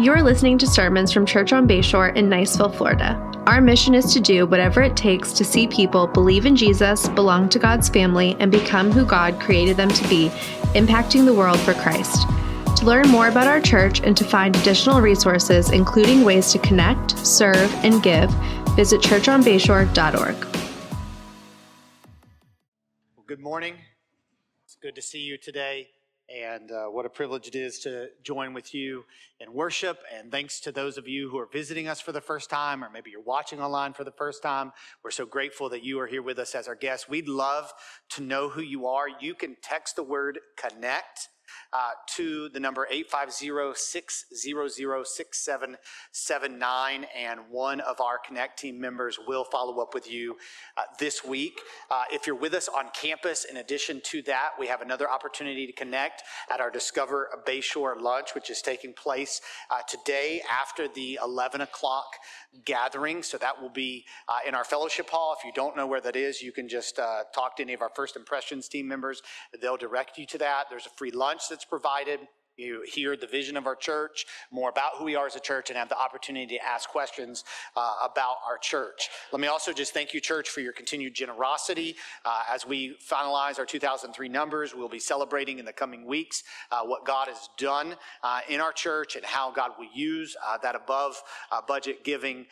You're listening to sermons from Church on Bayshore in Niceville, Florida. Our mission is to do whatever it takes to see people believe in Jesus, belong to God's family, and become who God created them to be, impacting the world for Christ. To learn more about our church and to find additional resources, including ways to connect, serve, and give, visit churchonbayshore.org. Well, good morning. It's good to see you today. And uh, what a privilege it is to join with you in worship. And thanks to those of you who are visiting us for the first time, or maybe you're watching online for the first time. We're so grateful that you are here with us as our guests. We'd love to know who you are. You can text the word connect uh, to the number 850-600-6779 and one of our connect team members will follow up with you uh, this week. Uh, if you're with us on campus in addition to that we have another opportunity to connect at our discover bayshore lunch which is taking place uh, today after the 11 o'clock gathering. So that will be uh, in our fellowship hall. If you don't know where that is you can just uh, talk to any of our first impressions team members. They'll direct you to that. There's a free lunch provided. You hear the vision of our church, more about who we are as a church, and have the opportunity to ask questions uh, about our church. Let me also just thank you, church, for your continued generosity. Uh, as we finalize our 2003 numbers, we'll be celebrating in the coming weeks uh, what God has done uh, in our church and how God will use uh, that above uh, budget giving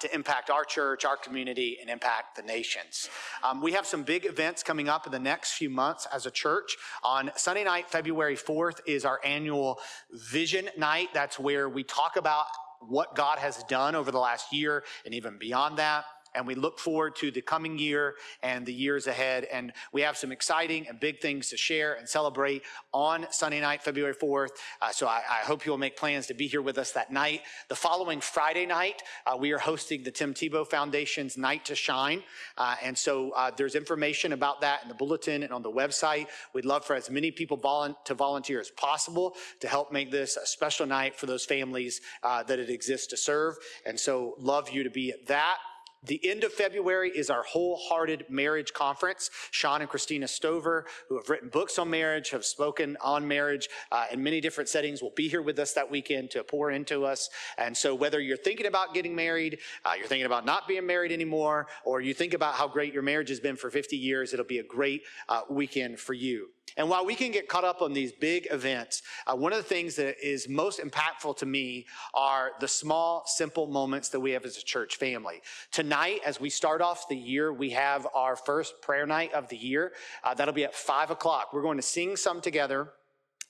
to impact our church, our community, and impact the nations. Um, we have some big events coming up in the next few months as a church. On Sunday night, February 4th, is our annual vision night. That's where we talk about what God has done over the last year and even beyond that and we look forward to the coming year and the years ahead. And we have some exciting and big things to share and celebrate on Sunday night, February 4th. Uh, so I, I, hope you'll make plans to be here with us that night. The following Friday night, uh, we are hosting the Tim Tebow Foundation's Night to Shine. Uh, and so uh, there's information about that in the bulletin and on the website. We'd love for as many people to volunteer as possible to help make this a special night for those families uh, that it exists to serve. And so love you to be at that. The end of February is our wholehearted marriage conference. Sean and Christina Stover, who have written books on marriage, have spoken on marriage uh, in many different settings, will be here with us that weekend to pour into us. And so, whether you're thinking about getting married, uh, you're thinking about not being married anymore, or you think about how great your marriage has been for 50 years, it'll be a great uh, weekend for you. And while we can get caught up on these big events, uh, one of the things that is most impactful to me are the small, simple moments that we have as a church family. Tonight, as we start off the year, we have our first prayer night of the year. Uh, that'll be at five o'clock. We're going to sing some together.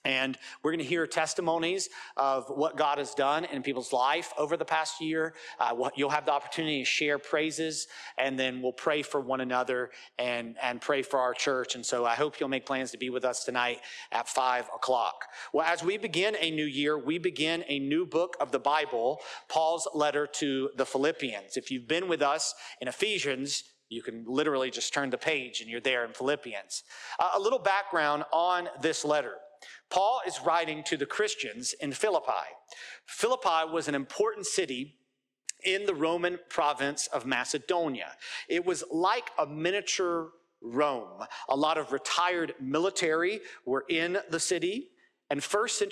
And we're going to hear testimonies of what God has done in people's life over the past year. Uh, you'll have the opportunity to share praises, and then we'll pray for one another and, and pray for our church. And so I hope you'll make plans to be with us tonight at five o'clock. Well, as we begin a new year, we begin a new book of the Bible, Paul's letter to the Philippians. If you've been with us in Ephesians, you can literally just turn the page and you're there in Philippians. Uh, a little background on this letter. Paul is writing to the Christians in Philippi. Philippi was an important city in the Roman province of Macedonia. It was like a miniature Rome. A lot of retired military were in the city. And first,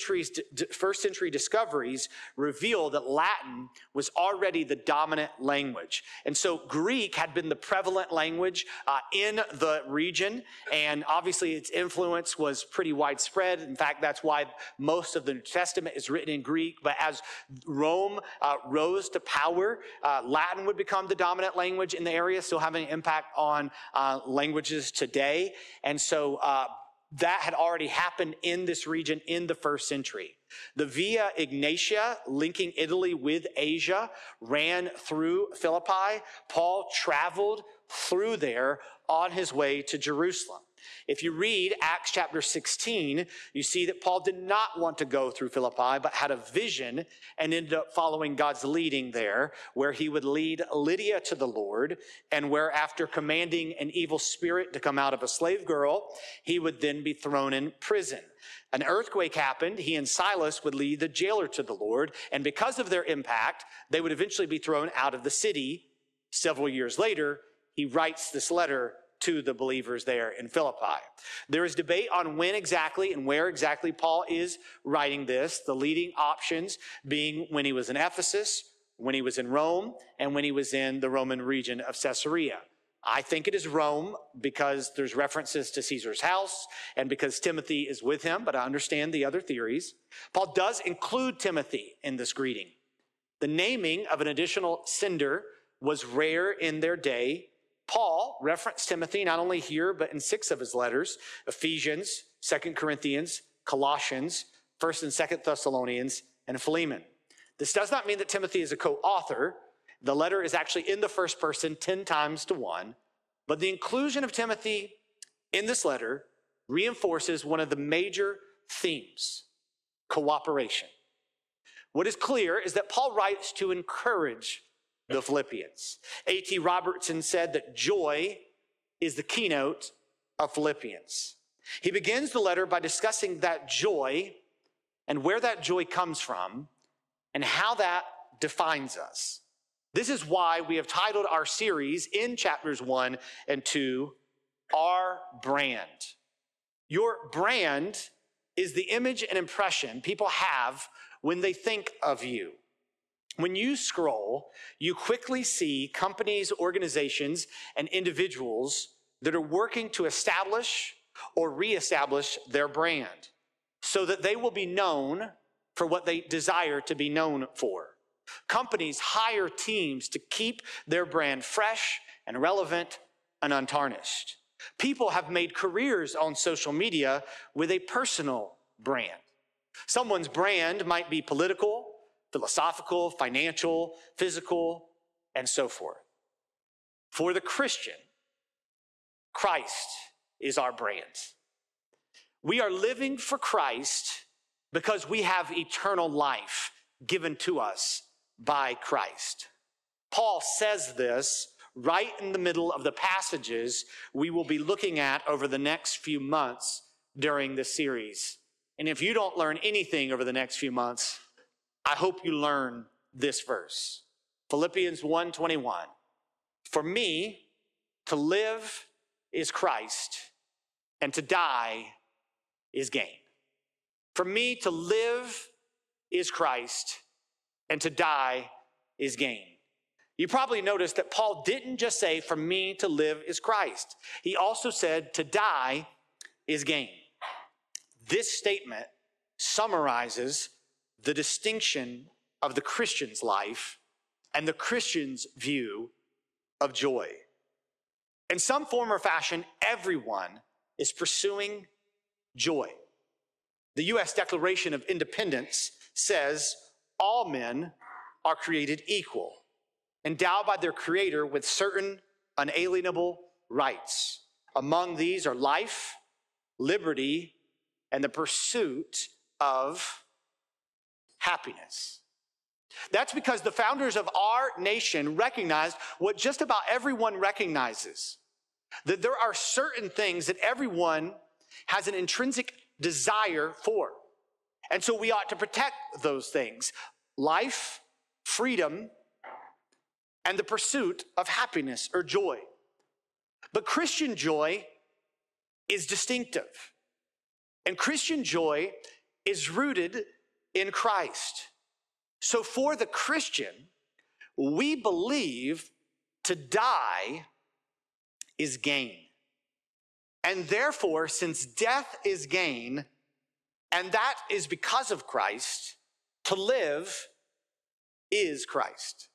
first century discoveries reveal that Latin was already the dominant language. And so Greek had been the prevalent language uh, in the region. And obviously, its influence was pretty widespread. In fact, that's why most of the New Testament is written in Greek. But as Rome uh, rose to power, uh, Latin would become the dominant language in the area, still having an impact on uh, languages today. And so, uh, that had already happened in this region in the first century. The Via Egnatia, linking Italy with Asia, ran through Philippi. Paul traveled through there on his way to Jerusalem. If you read Acts chapter 16, you see that Paul did not want to go through Philippi, but had a vision and ended up following God's leading there, where he would lead Lydia to the Lord, and where after commanding an evil spirit to come out of a slave girl, he would then be thrown in prison. An earthquake happened. He and Silas would lead the jailer to the Lord, and because of their impact, they would eventually be thrown out of the city. Several years later, he writes this letter to the believers there in Philippi. There is debate on when exactly and where exactly Paul is writing this, the leading options being when he was in Ephesus, when he was in Rome, and when he was in the Roman region of Caesarea. I think it is Rome because there's references to Caesar's house and because Timothy is with him, but I understand the other theories. Paul does include Timothy in this greeting. The naming of an additional sender was rare in their day. Paul referenced Timothy not only here, but in six of his letters Ephesians, Second Corinthians, Colossians, 1st and 2nd Thessalonians, and Philemon. This does not mean that Timothy is a co author. The letter is actually in the first person 10 times to 1. But the inclusion of Timothy in this letter reinforces one of the major themes cooperation. What is clear is that Paul writes to encourage the Philippians. A.T. Robertson said that joy is the keynote of Philippians. He begins the letter by discussing that joy and where that joy comes from and how that defines us. This is why we have titled our series in chapters one and two, Our Brand. Your brand is the image and impression people have when they think of you. When you scroll, you quickly see companies, organizations, and individuals that are working to establish or reestablish their brand so that they will be known for what they desire to be known for. Companies hire teams to keep their brand fresh and relevant and untarnished. People have made careers on social media with a personal brand. Someone's brand might be political, philosophical, financial, physical, and so forth. For the Christian, Christ is our brand. We are living for Christ because we have eternal life given to us by Christ. Paul says this right in the middle of the passages we will be looking at over the next few months during this series. And if you don't learn anything over the next few months, I hope you learn this verse. Philippians 1:21. For me to live is Christ and to die is gain. For me to live is Christ and to die is gain. You probably noticed that Paul didn't just say, For me to live is Christ. He also said, To die is gain. This statement summarizes the distinction of the Christian's life and the Christian's view of joy. In some form or fashion, everyone is pursuing joy. The US Declaration of Independence says all men are created equal, endowed by their Creator with certain unalienable rights. Among these are life, liberty, and the pursuit of happiness. That's because the founders of our nation recognized what just about everyone recognizes that there are certain things that everyone has an intrinsic desire for. And so we ought to protect those things life, freedom, and the pursuit of happiness or joy. But Christian joy is distinctive. And Christian joy is rooted in Christ. So for the Christian, we believe to die is gain. And therefore, since death is gain, and that is because of Christ, to live is Christ.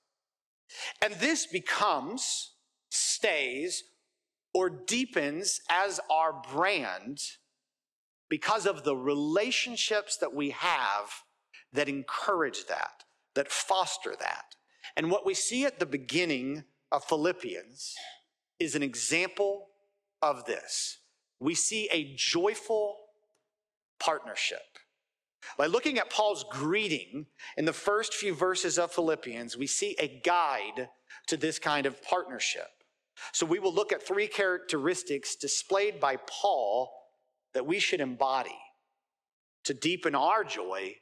And this becomes, stays, or deepens as our brand because of the relationships that we have that encourage that, that foster that. And what we see at the beginning of Philippians is an example of this. We see a joyful partnership. By looking at Paul's greeting in the first few verses of Philippians, we see a guide to this kind of partnership. So we will look at three characteristics displayed by Paul that we should embody to deepen our joy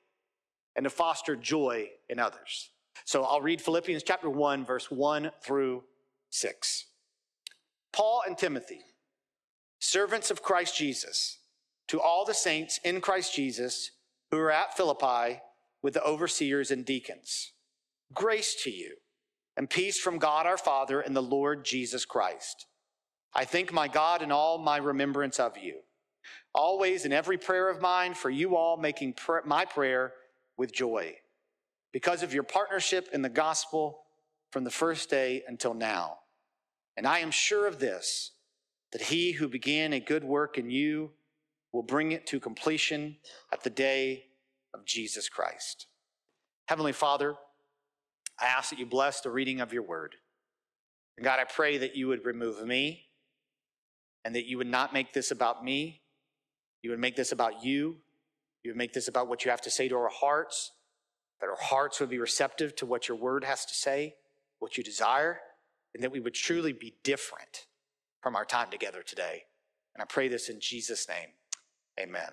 and to foster joy in others. So I'll read Philippians chapter 1, verse 1 through 6. Paul and Timothy, servants of Christ Jesus, to all the saints in Christ Jesus who are at Philippi with the overseers and deacons. Grace to you and peace from God our Father and the Lord Jesus Christ. I thank my God in all my remembrance of you, always in every prayer of mine for you all, making pr- my prayer with joy, because of your partnership in the gospel from the first day until now. And I am sure of this that he who began a good work in you will bring it to completion at the day of Jesus Christ. Heavenly Father, I ask that you bless the reading of your word. And God, I pray that you would remove me and that you would not make this about me. You would make this about you. You would make this about what you have to say to our hearts, that our hearts would be receptive to what your word has to say, what you desire, and that we would truly be different from our time together today. And I pray this in Jesus' name. Amen.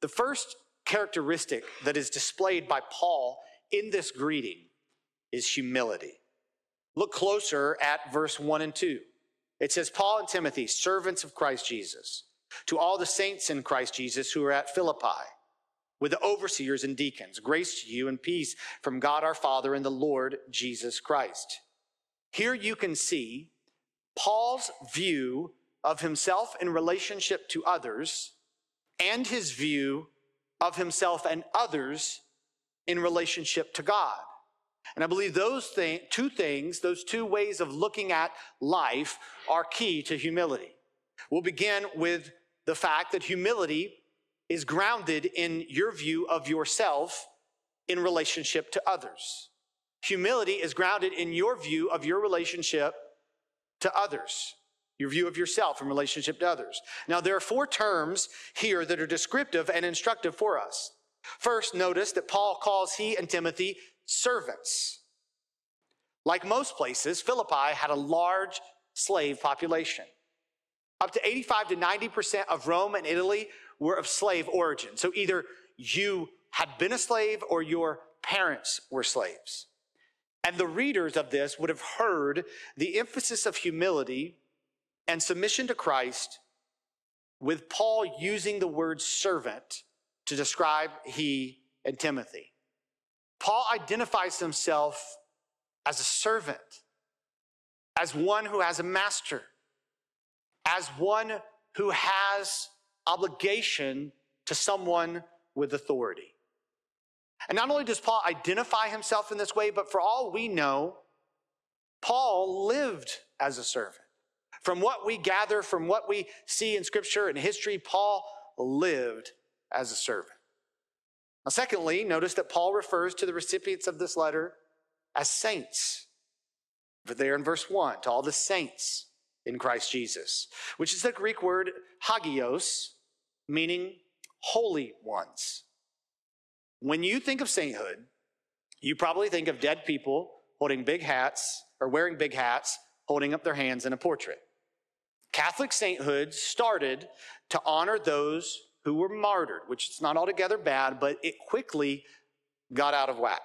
The first characteristic that is displayed by Paul in this greeting is humility. Look closer at verse 1 and 2. It says, Paul and Timothy, servants of Christ Jesus, to all the saints in Christ Jesus who are at Philippi, with the overseers and deacons, grace to you and peace from God our Father and the Lord Jesus Christ. Here you can see Paul's view of himself in relationship to others and his view of himself and others in relationship to God. And I believe those th- two things, those two ways of looking at life, are key to humility. We'll begin with the fact that humility is grounded in your view of yourself in relationship to others. Humility is grounded in your view of your relationship to others, your view of yourself in relationship to others. Now, there are four terms here that are descriptive and instructive for us. First, notice that Paul calls he and Timothy servants. Like most places, Philippi had a large slave population. Up to 85 to 90% of Rome and Italy were of slave origin. So either you had been a slave or your parents were slaves. And the readers of this would have heard the emphasis of humility and submission to Christ with Paul using the word servant to describe he and Timothy. Paul identifies himself as a servant, as one who has a master, as one who has obligation to someone with authority. And not only does Paul identify himself in this way, but for all we know, Paul lived as a servant. From what we gather, from what we see in scripture and history, Paul lived as a servant. Now, secondly, notice that Paul refers to the recipients of this letter as saints. But there in verse 1, to all the saints in Christ Jesus, which is the Greek word hagios, meaning holy ones. When you think of sainthood, you probably think of dead people holding big hats or wearing big hats, holding up their hands in a portrait. Catholic sainthood started to honor those who were martyred, which is not altogether bad, but it quickly got out of whack.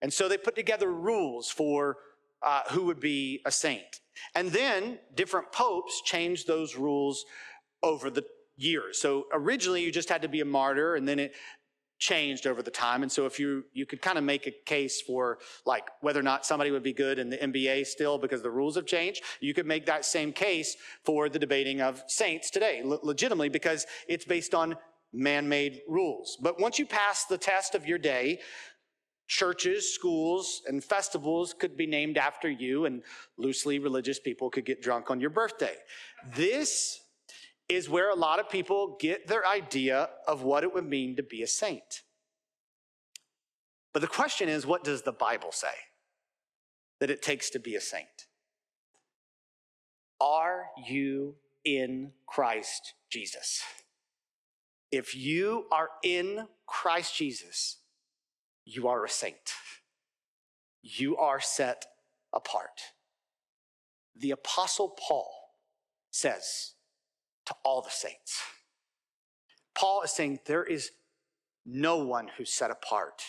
And so they put together rules for uh, who would be a saint. And then different popes changed those rules over the years. So originally you just had to be a martyr, and then it changed over the time. And so if you, you could kind of make a case for like whether or not somebody would be good in the NBA still because the rules have changed, you could make that same case for the debating of saints today, legitimately because it's based on man-made rules. But once you pass the test of your day, churches, schools, and festivals could be named after you and loosely religious people could get drunk on your birthday. This is where a lot of people get their idea of what it would mean to be a saint. But the question is, what does the Bible say that it takes to be a saint? Are you in Christ Jesus? If you are in Christ Jesus, you are a saint. You are set apart. The Apostle Paul says, to all the saints. Paul is saying there is no one who's set apart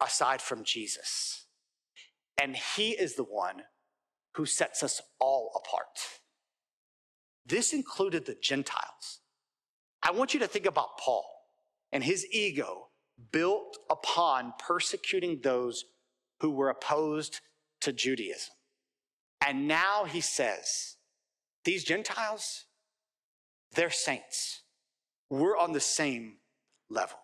aside from Jesus. And he is the one who sets us all apart. this included the Gentiles. I want you to think about Paul and his ego built upon persecuting those who were opposed to Judaism. And now he says, these Gentiles, they're saints. We're on the same level.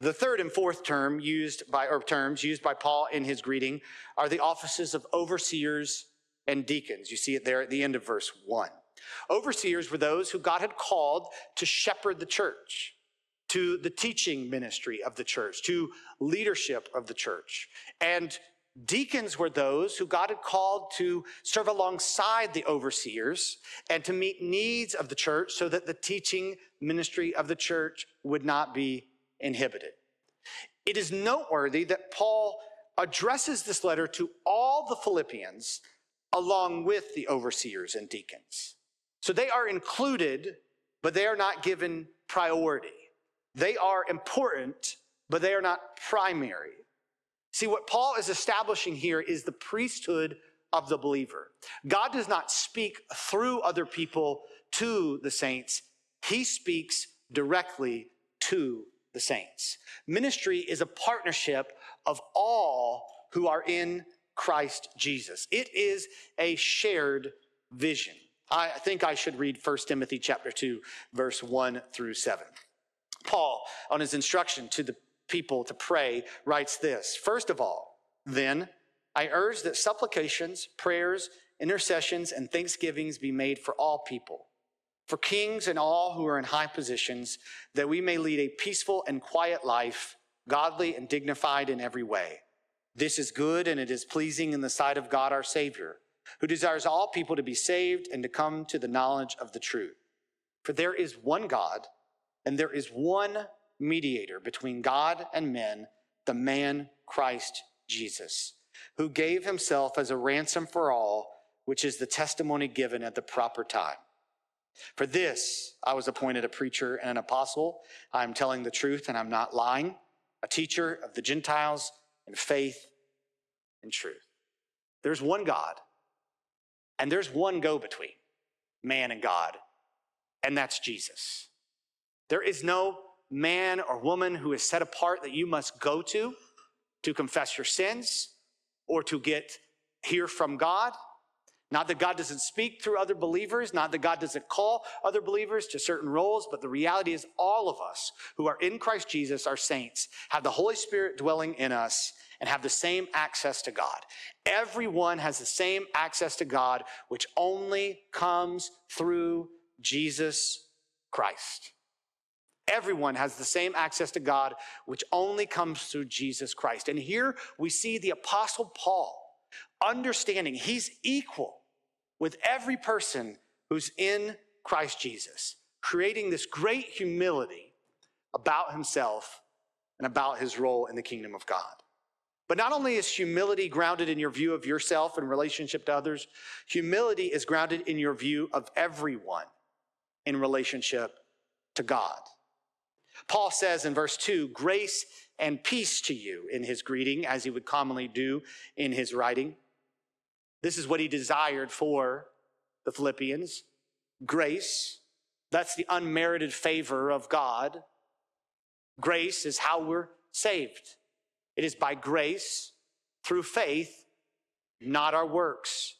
The third and fourth term used by, or terms used by Paul in his greeting are the offices of overseers and deacons. You see it there at the end of verse one. Overseers were those who God had called to shepherd the church, to the teaching ministry of the church, to leadership of the church. And deacons were those who God had called to serve alongside the overseers and to meet needs of the church so that the teaching ministry of the church would not be inhibited. It is noteworthy that Paul addresses this letter to all the Philippians along with the overseers and deacons. So they are included, but they are not given priority. They are important, but they are not primary. See, what Paul is establishing here is the priesthood of the believer. God does not speak through other people to the saints, he speaks directly to the saints. Ministry is a partnership of all who are in Christ Jesus. It is a shared vision. I think I should read 1 Timothy chapter 2 verse 1 through 7. Paul on his instruction to the people to pray writes this. First of all, then I urge that supplications, prayers, intercessions and thanksgivings be made for all people, for kings and all who are in high positions, that we may lead a peaceful and quiet life, godly and dignified in every way. This is good and it is pleasing in the sight of God our Savior who desires all people to be saved and to come to the knowledge of the truth. For there is one God, and there is one mediator between God and men, the man Christ Jesus, who gave himself as a ransom for all, which is the testimony given at the proper time. For this, I was appointed a preacher and an apostle. I am telling the truth and I'm not lying, a teacher of the Gentiles in faith and truth. There's one God and there's one go between man and God, and that's Jesus. There is no man or woman who is set apart that you must go to to confess your sins or to get hear from God. Not that God doesn't speak through other believers, not that God doesn't call other believers to certain roles, but the reality is all of us who are in Christ Jesus are saints, have the Holy Spirit dwelling in us, and have the same access to God. Everyone has the same access to God, which only comes through Jesus Christ. Everyone has the same access to God, which only comes through Jesus Christ. And here we see the Apostle Paul understanding he's equal with every person who's in Christ Jesus, creating this great humility about himself and about his role in the kingdom of God. But not only is humility grounded in your view of yourself and relationship to others, humility is grounded in your view of everyone in relationship to God. Paul says in verse 2 grace and peace to you in his greeting, as he would commonly do in his writing. This is what he desired for the Philippians grace. That's the unmerited favor of God. Grace is how we're saved. It is by grace through faith, not our works.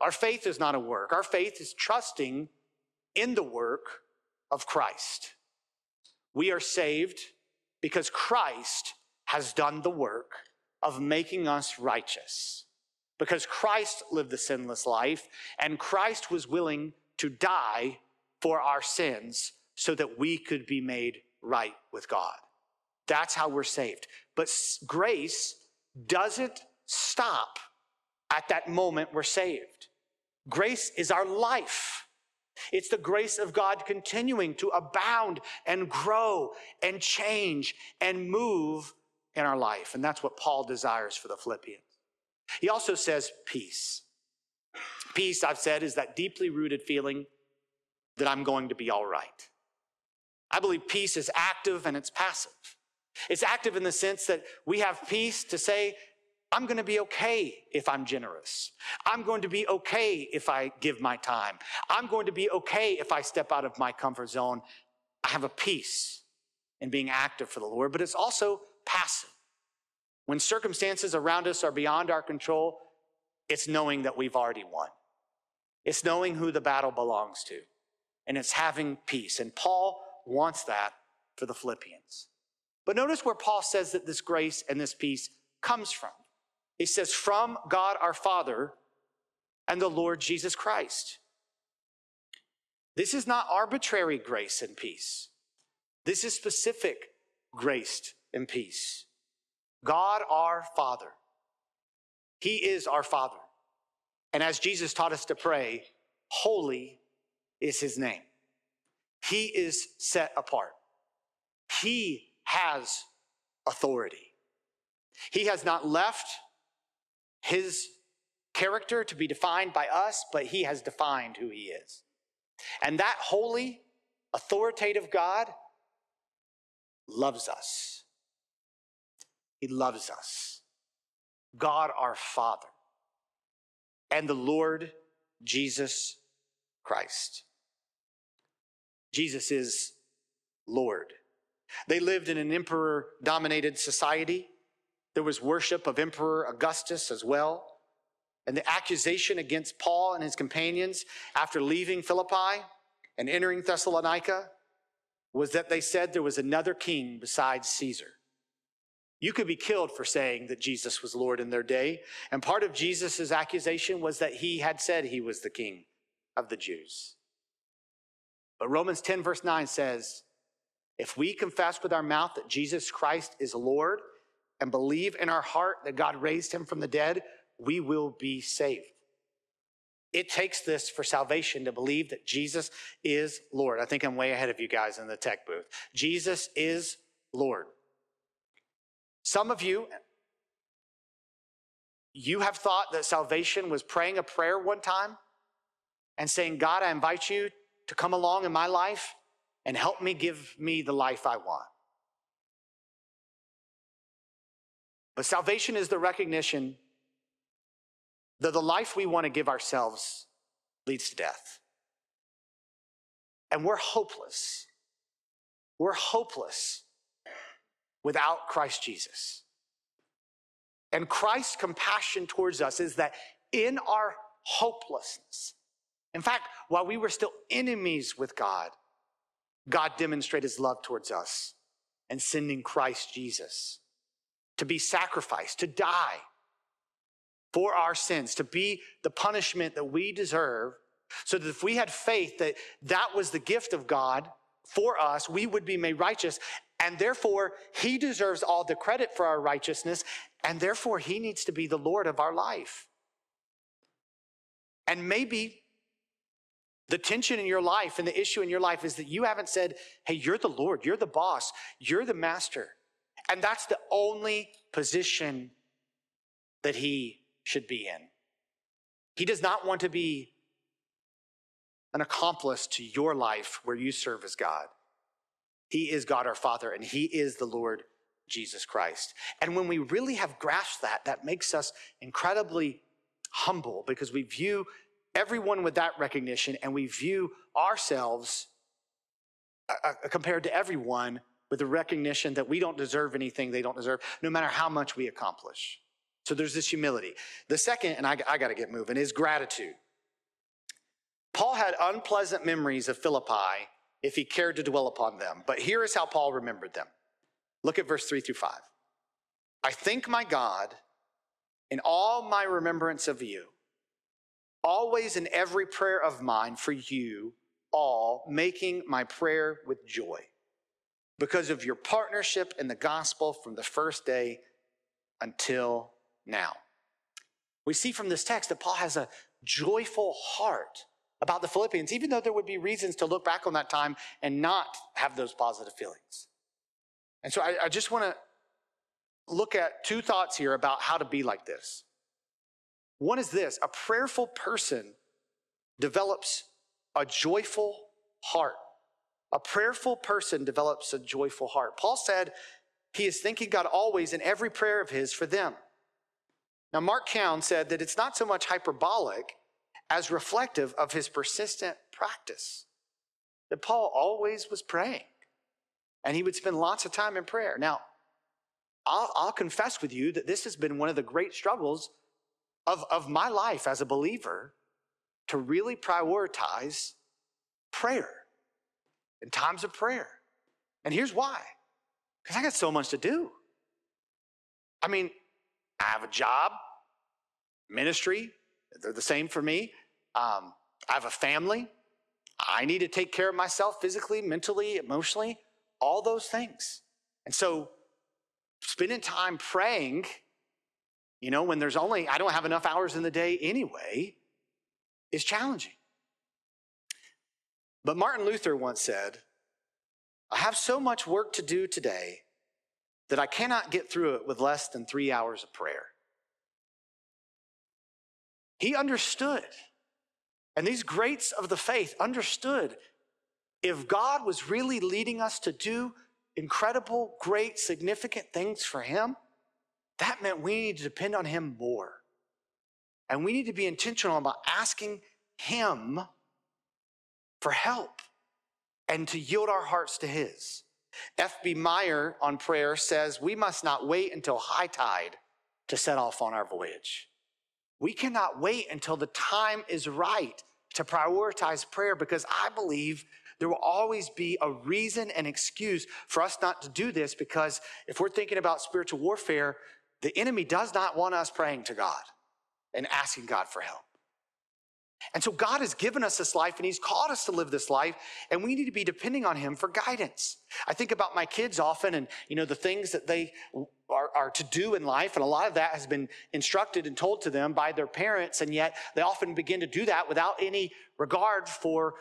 Our faith is not a work. Our faith is trusting in the work of Christ. We are saved because Christ has done the work of making us righteous. Because Christ lived the sinless life and Christ was willing to die for our sins so that we could be made right with God. That's how we're saved. But grace doesn't stop at that moment we're saved. Grace is our life. It's the grace of God continuing to abound and grow and change and move in our life. And that's what Paul desires for the Philippians. He also says peace. Peace, I've said, is that deeply rooted feeling that I'm going to be all right. I believe peace is active and it's passive. It's active in the sense that we have peace to say, I'm going to be okay if I'm generous. I'm going to be okay if I give my time. I'm going to be okay if I step out of my comfort zone. I have a peace in being active for the Lord, but it's also passive. When circumstances around us are beyond our control, it's knowing that we've already won. It's knowing who the battle belongs to, and it's having peace. And Paul wants that for the Philippians. But notice where Paul says that this grace and this peace comes from. He says, from God our Father and the Lord Jesus Christ. This is not arbitrary grace and peace. This is specific grace and peace. God our Father. He is our Father. And as Jesus taught us to pray, holy is his name. He is set apart. He has authority. He has not left his character to be defined by us, but he has defined who he is. And that holy, authoritative God loves us. He loves us. God our Father and the Lord Jesus Christ. Jesus is Lord. They lived in an emperor dominated society. There was worship of Emperor Augustus as well. And the accusation against Paul and his companions after leaving Philippi and entering Thessalonica was that they said there was another king besides Caesar. You could be killed for saying that Jesus was Lord in their day. And part of Jesus' accusation was that he had said he was the king of the Jews. But Romans 10, verse 9 says, If we confess with our mouth that Jesus Christ is Lord and believe in our heart that God raised him from the dead, we will be saved. It takes this for salvation to believe that Jesus is Lord. I think I'm way ahead of you guys in the tech booth. Jesus is Lord. Some of you, you have thought that salvation was praying a prayer one time and saying, God, I invite you to come along in my life and help me give me the life I want. But salvation is the recognition that the life we want to give ourselves leads to death. And we're hopeless. We're hopeless without Christ Jesus. And Christ's compassion towards us is that in our hopelessness, in fact, while we were still enemies with God, God demonstrated his love towards us and sending Christ Jesus to be sacrificed, to die for our sins, to be the punishment that we deserve, so that if we had faith that that was the gift of God for us, we would be made righteous. And therefore, he deserves all the credit for our righteousness. And therefore, he needs to be the Lord of our life. And maybe the tension in your life and the issue in your life is that you haven't said, Hey, you're the Lord, you're the boss, you're the master. And that's the only position that he should be in. He does not want to be an accomplice to your life where you serve as God. He is God our Father, and He is the Lord Jesus Christ. And when we really have grasped that, that makes us incredibly humble because we view everyone with that recognition and we view ourselves uh, uh compared to everyone with the recognition that we don't deserve anything they don't deserve, no matter how much we accomplish. So there's this humility. The second, and I, I got to get moving, is gratitude. Paul had unpleasant memories of Philippi if he cared to dwell upon them, but here is how Paul remembered them. Look at verse 3 through 5. I thank my God in all my remembrance of you, always in every prayer of mine for you all, making my prayer with joy because of your partnership in the gospel from the first day until now. We see from this text that Paul has a joyful heart about the Philippians, even though there would be reasons to look back on that time and not have those positive feelings. And so I, I just want to look at two thoughts here about how to be like this. One is this a prayerful person develops a joyful heart. A prayerful person develops a joyful heart. Paul said he is thanking God always in every prayer of his for them. Now, Mark Cowan said that it's not so much hyperbolic as reflective of his persistent practice. That Paul always was praying and he would spend lots of time in prayer. Now, I'll, I'll, confess with you that this has been one of the great struggles of, of my life as a believer to really prioritize prayer in times of prayer. And here's why because I got so much to do. I mean, I have a job, ministry, they're the same for me. Um, I have a family. I need to take care of myself physically, mentally, emotionally, all those things. And so, spending time praying, you know, when there's only, I don't have enough hours in the day anyway, is challenging. But Martin Luther once said, I have so much work to do today that I cannot get through it with less than three hours of prayer. He understood, and these greats of the faith understood if God was really leading us to do incredible, great, significant things for Him, that meant we need to depend on Him more. And we need to be intentional about asking Him for help and to yield our hearts to His. F.B. Meyer on prayer says we must not wait until high tide to set off on our voyage. We cannot wait until the time is right to prioritize prayer because I believe there will always be a reason and excuse for us not to do this because if we're thinking about spiritual warfare, the enemy does not want us praying to God and asking God for help. And so God has given us this life and He's called us to live this life, and we need to be depending on Him for guidance. I think about my kids often and, you know, the things that they are, are, to do in life, and a lot of that has been instructed and told to them by their parents, and yet they often begin to do that without any regard for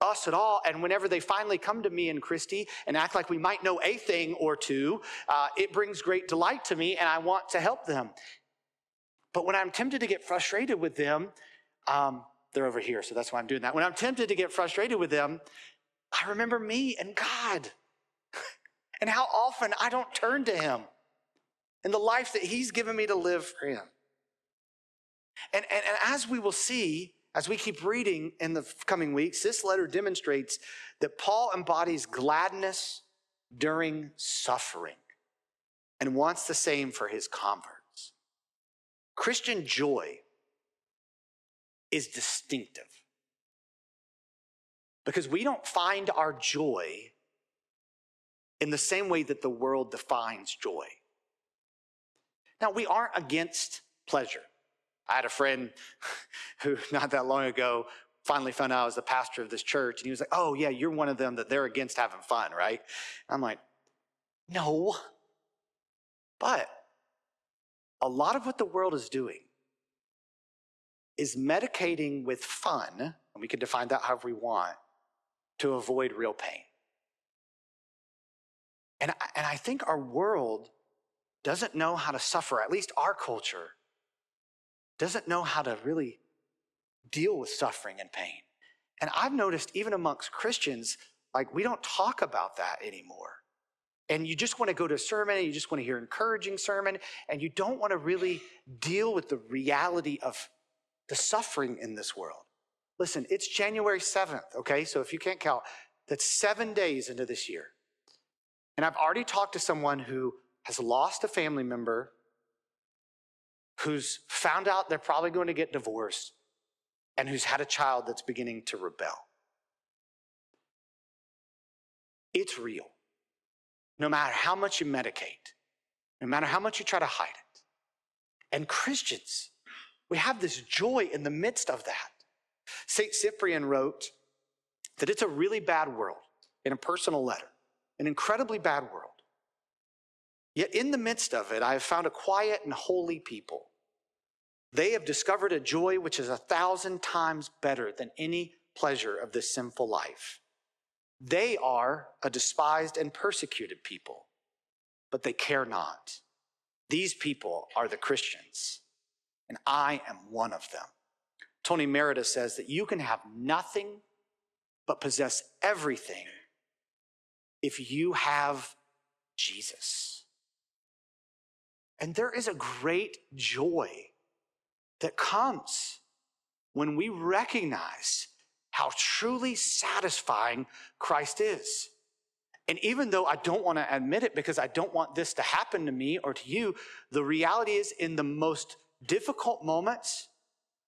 us at all. And whenever they finally come to me and Christy and act like we might know a thing or two, uh, it brings great delight to me, and I want to help them. But when I'm tempted to get frustrated with them, um, they're over here, so that's why I'm doing that. When I'm tempted to get frustrated with them, I remember me and God and how often I don't turn to Him and the life that He's given me to live for Him. And, and, and as we will see, as we keep reading in the coming weeks, this letter demonstrates that Paul embodies gladness during suffering and wants the same for his converts. Christian joy is distinctive. Because we don't find our joy in the same way that the world defines joy. Now, we aren't against pleasure. I had a friend who, not that long ago, finally found out I was the pastor of this church, and he was like, Oh, yeah, you're one of them that they're against having fun, right? I'm like, No. But a lot of what the world is doing is medicating with fun, and we can define that however we want, to avoid real pain. And, and I think our world doesn't know how to suffer, at least our culture doesn't know how to really deal with suffering and pain. And I've noticed even amongst Christians, like we don't talk about that anymore. And you just want to go to a sermon and you just want to hear encouraging sermon and you don't want to really deal with the reality of the suffering in this world. Listen, it's January 7th, okay? So if you can't count, that's seven days into this year. And I've already talked to someone who has lost a family member, who's found out they're probably going to get divorced, and who's had a child that's beginning to rebel. It's real. No matter how much you medicate, no matter how much you try to hide it. And Christians, we have this joy in the midst of that. St. Cyprian wrote that it's a really bad world in a personal letter, an incredibly bad world. Yet in the midst of it, I have found a quiet and holy people. They have discovered a joy which is a thousand times better than any pleasure of this sinful life. They are a despised and persecuted people, but they care not. These people are the Christians and I am one of them. Tony Merida says that you can have nothing but possess everything if you have Jesus. And there is a great joy that comes when we recognize how truly satisfying Christ is. And even though I don't want to admit it because I don't want this to happen to me or to you, the reality is in the most difficult moments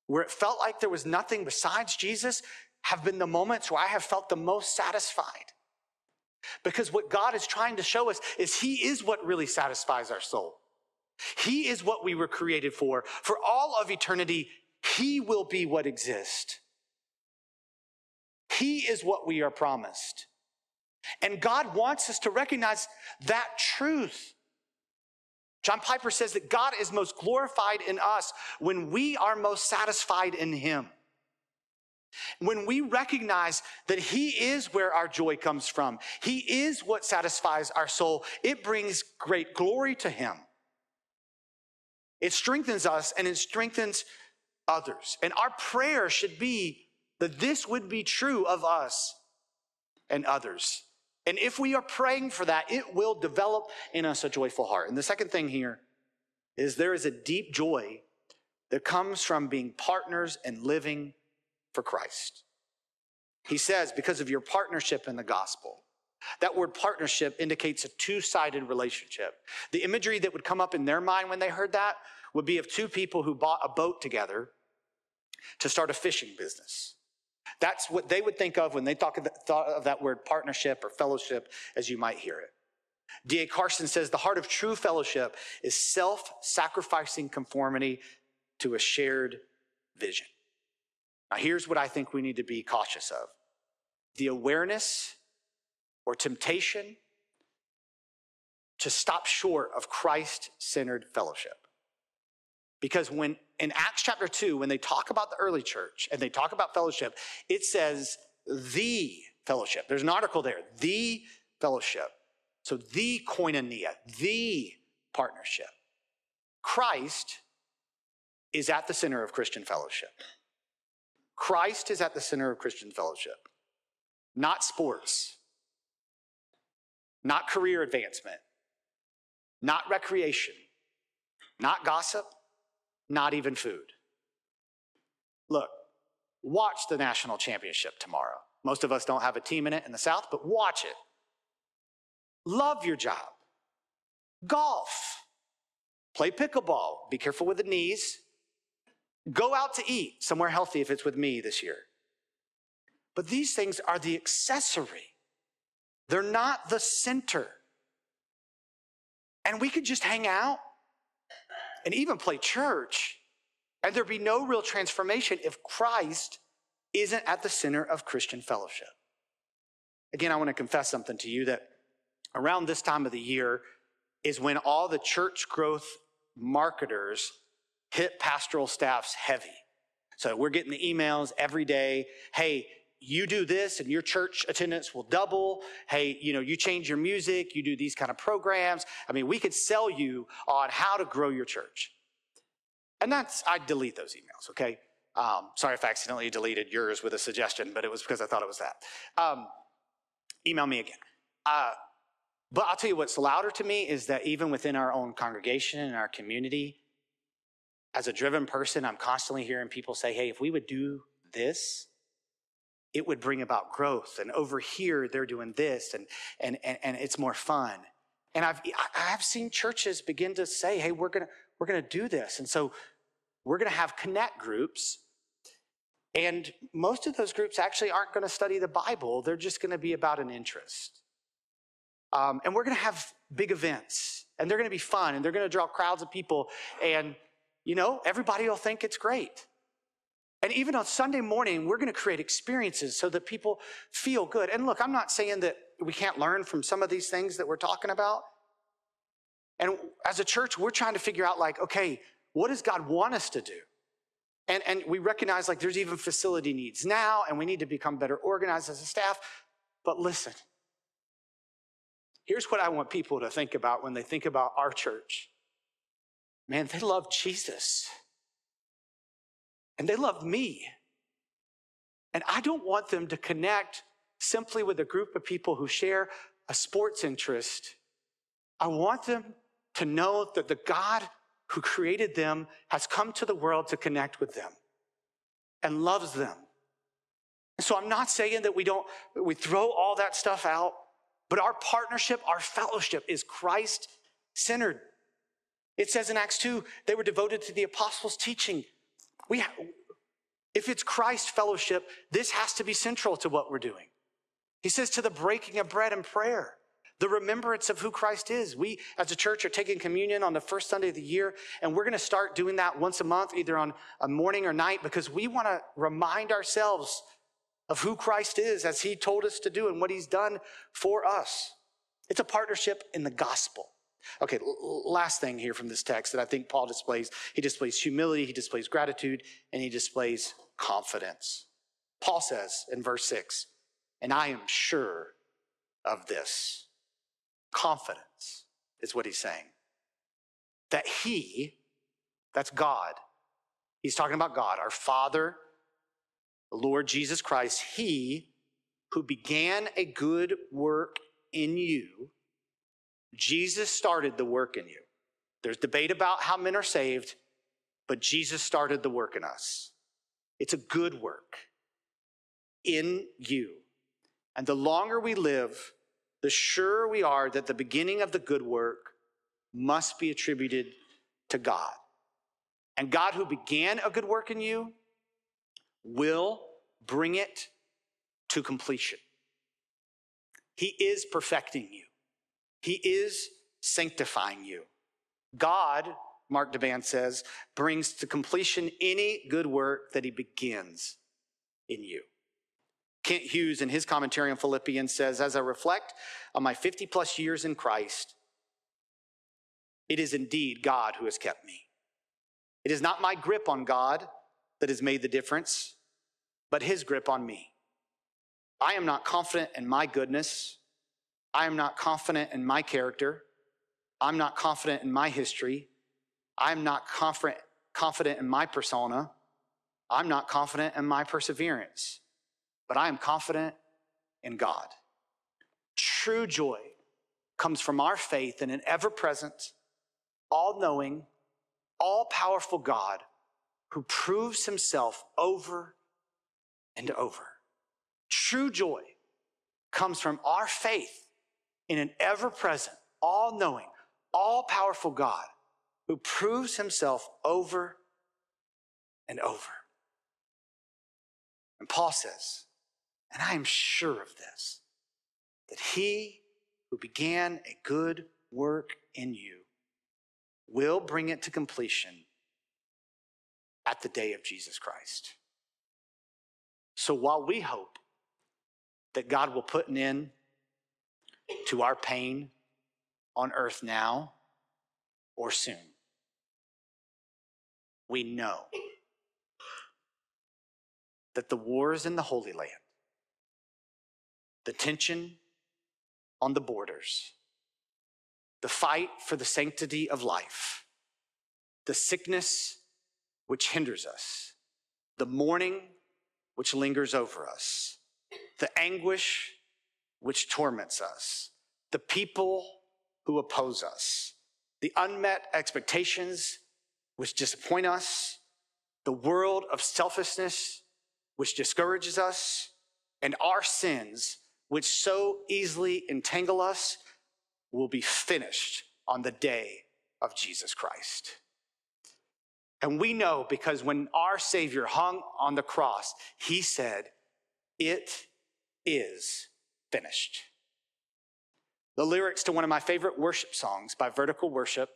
where it felt like there was nothing besides Jesus have been the moments where I have felt the most satisfied. Because what God is trying to show us is He is what really satisfies our soul. He is what we were created for. For all of eternity, He will be what exists. He is what we are promised. And God wants us to recognize that truth. John Piper says that God is most glorified in us when we are most satisfied in Him. When we recognize that He is where our joy comes from, He is what satisfies our soul, it brings great glory to Him. It strengthens us and it strengthens others. And our prayer should be that this would be true of us and others. And if we are praying for that, it will develop in us a joyful heart. And the second thing here is there is a deep joy that comes from being partners and living for Christ. He says, because of your partnership in the gospel. That word partnership indicates a two sided relationship. The imagery that would come up in their mind when they heard that would be of two people who bought a boat together to start a fishing business. That's what they would think of when they talk of the, thought of that word partnership or fellowship, as you might hear it. D.A. Carson says the heart of true fellowship is self sacrificing conformity to a shared vision. Now, here's what I think we need to be cautious of the awareness or temptation to stop short of Christ centered fellowship. Because when in Acts chapter 2, when they talk about the early church and they talk about fellowship, it says the fellowship. There's an article there, the fellowship. So the koinonia, the partnership. Christ is at the center of Christian fellowship. Christ is at the center of Christian fellowship, not sports, not career advancement, not recreation, not gossip, not even food. Look, watch the national championship tomorrow. Most of us don't have a team in it in the South, but watch it. Love your job. Golf. Play pickleball. Be careful with the knees. Go out to eat somewhere healthy if it's with me this year. But these things are the accessory, they're not the center. And we could just hang out and even play church, and there'd be no real transformation if Christ isn't at the center of Christian fellowship. Again, I want to confess something to you that around this time of the year is when all the church growth marketers hit pastoral staffs heavy. So we're getting the emails every day. Hey, you do this and your church attendance will double. Hey, you know, you change your music, you do these kind of programs. I mean, we could sell you on how to grow your church. And that's, I delete those emails, okay? Um, sorry if I accidentally deleted yours with a suggestion, but it was because I thought it was that. Um, email me again. Uh, but I'll tell you what's louder to me is that even within our own congregation and our community, as a driven person, I'm constantly hearing people say, hey, if we would do this, it would bring about growth. And over here, they're doing this, and, and, and, and it's more fun. And I've, I've seen churches begin to say, hey, we're going to we're going to do this. And so we're going to have connect groups. And most of those groups actually aren't going to study the Bible, they're just going to be about an interest. Um, and we're going to have big events, and they're going to be fun, and they're going to draw crowds of people. And, you know, everybody will think it's great. And even on Sunday morning, we're going to create experiences so that people feel good. And look, I'm not saying that we can't learn from some of these things that we're talking about. And as a church, we're trying to figure out, like, okay, what does God want us to do? And, and we recognize, like, there's even facility needs now, and we need to become better organized as a staff. But listen, here's what I want people to think about when they think about our church man, they love Jesus and they love me. And I don't want them to connect simply with a group of people who share a sports interest. I want them to know that the God who created them has come to the world to connect with them and loves them. And so I'm not saying that we don't, we throw all that stuff out, but our partnership, our fellowship is Christ centered. It says in Acts 2, they were devoted to the apostles' teaching. We, if it's Christ fellowship, this has to be central to what we're doing. He says to the breaking of bread and prayer, the remembrance of who Christ is. We as a church are taking communion on the first Sunday of the year, and we're going to start doing that once a month, either on a morning or night, because we want to remind ourselves of who Christ is as he told us to do and what he's done for us. It's a partnership in the gospel. Okay, last thing here from this text that I think Paul displays he displays humility, he displays gratitude, and he displays confidence. Paul says in verse 6, and I am sure of this. Confidence is what he's saying. That he, that's God, he's talking about God, our Father, the Lord Jesus Christ, he who began a good work in you, Jesus started the work in you. There's debate about how men are saved, but Jesus started the work in us. It's a good work in you. And the longer we live, the surer we are that the beginning of the good work must be attributed to God. And God, who began a good work in you, will bring it to completion. He is perfecting you, He is sanctifying you. God, Mark Dever says, brings to completion any good work that He begins in you. Kent Hughes, in his commentary on Philippians, says, As I reflect on my 50 plus years in Christ, it is indeed God who has kept me. It is not my grip on God that has made the difference, but his grip on me. I am not confident in my goodness. I am not confident in my character. I'm not confident in my history. I'm not confident, confident in my persona. I'm not confident in my perseverance but I am confident in God. True joy comes from our faith in an ever present, all knowing, all powerful God who proves himself over and over. True joy comes from our faith in an ever present, all knowing, all powerful God who proves himself over and over. And Paul says, and I am sure of this, that he who began a good work in you will bring it to completion at the day of Jesus Christ. So while we hope that God will put an end to our pain on earth now or soon, we know that the wars in the Holy Land. The tension on the borders, the fight for the sanctity of life, the sickness which hinders us, the mourning which lingers over us, the anguish which torments us, the people who oppose us, the unmet expectations which disappoint us, the world of selfishness which discourages us, and our sins which so easily entangle us will be finished on the day of Jesus Christ. And we know because when our Savior hung on the cross, he said, It is finished. The lyrics to one of my favorite worship songs by Vertical Worship,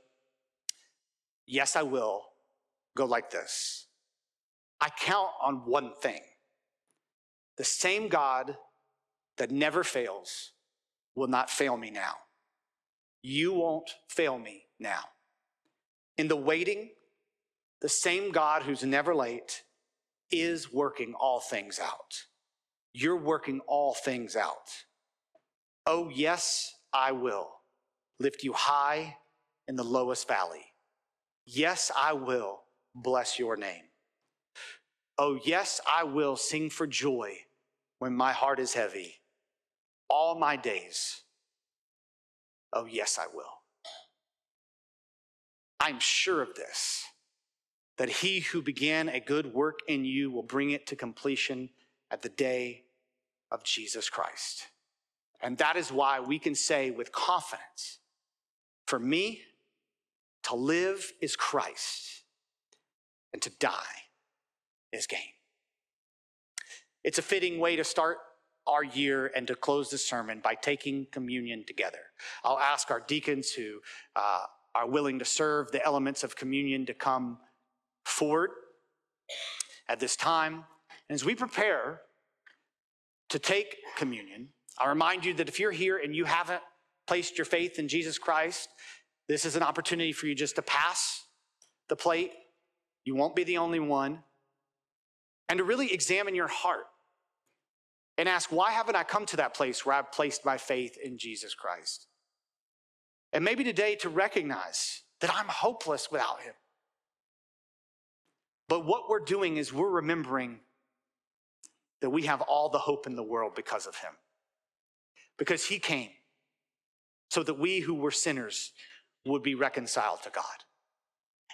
Yes, I Will, go like this I count on one thing the same God that never fails will not fail me now. You won't fail me now. In the waiting, the same God who's never late is working all things out. You're working all things out. Oh, yes, I will lift you high in the lowest valley. Yes, I will bless your name. Oh, yes, I will sing for joy when my heart is heavy all my days? Oh, yes, I will. I'm sure of this, that he who began a good work in you will bring it to completion at the day of Jesus Christ. And that is why we can say with confidence, for me, to live is Christ, and to die is gain. It's a fitting way to start our year and to close the sermon by taking communion together. I'll ask our deacons who uh, are willing to serve the elements of communion to come forward at this time. And as we prepare to take communion, I remind you that if you're here and you haven't placed your faith in Jesus Christ, this is an opportunity for you just to pass the plate. You won't be the only one. And to really examine your heart and ask, why haven't I come to that place where I've placed my faith in Jesus Christ? And maybe today to recognize that I'm hopeless without Him. But what we're doing is we're remembering that we have all the hope in the world because of Him. Because He came so that we who were sinners would be reconciled to God.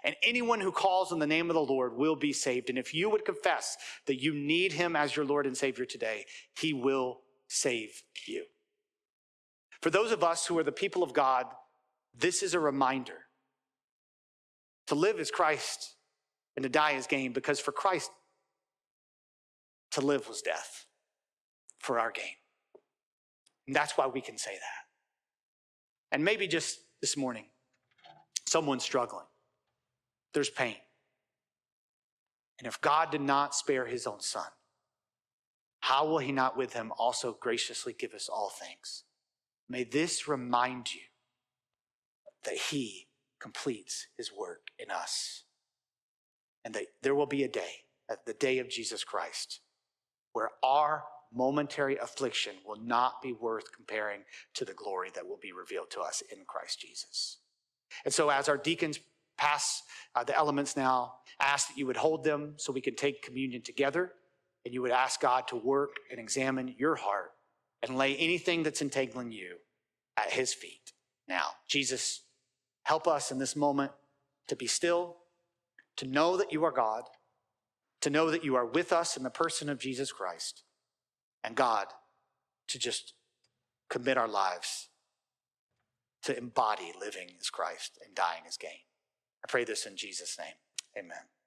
And anyone who calls on the name of the Lord will be saved. And if you would confess that you need him as your Lord and Savior today, he will save you. For those of us who are the people of God, this is a reminder. To live as Christ and to die as gain, because for Christ, to live was death for our gain. And that's why we can say that. And maybe just this morning, someone's struggling there's pain. And if God did not spare his own son, how will he not with him also graciously give us all things? May this remind you that he completes his work in us. And that there will be a day, the day of Jesus Christ, where our momentary affliction will not be worth comparing to the glory that will be revealed to us in Christ Jesus. And so, as our deacons pass uh, the elements now. Ask that you would hold them so we can take communion together, and you would ask God to work and examine your heart and lay anything that's entangling you at His feet. Now, Jesus, help us in this moment to be still, to know that you are God, to know that you are with us in the person of Jesus Christ, and God, to just commit our lives to embody living as Christ and dying as gain. I pray this in Jesus' name. Amen.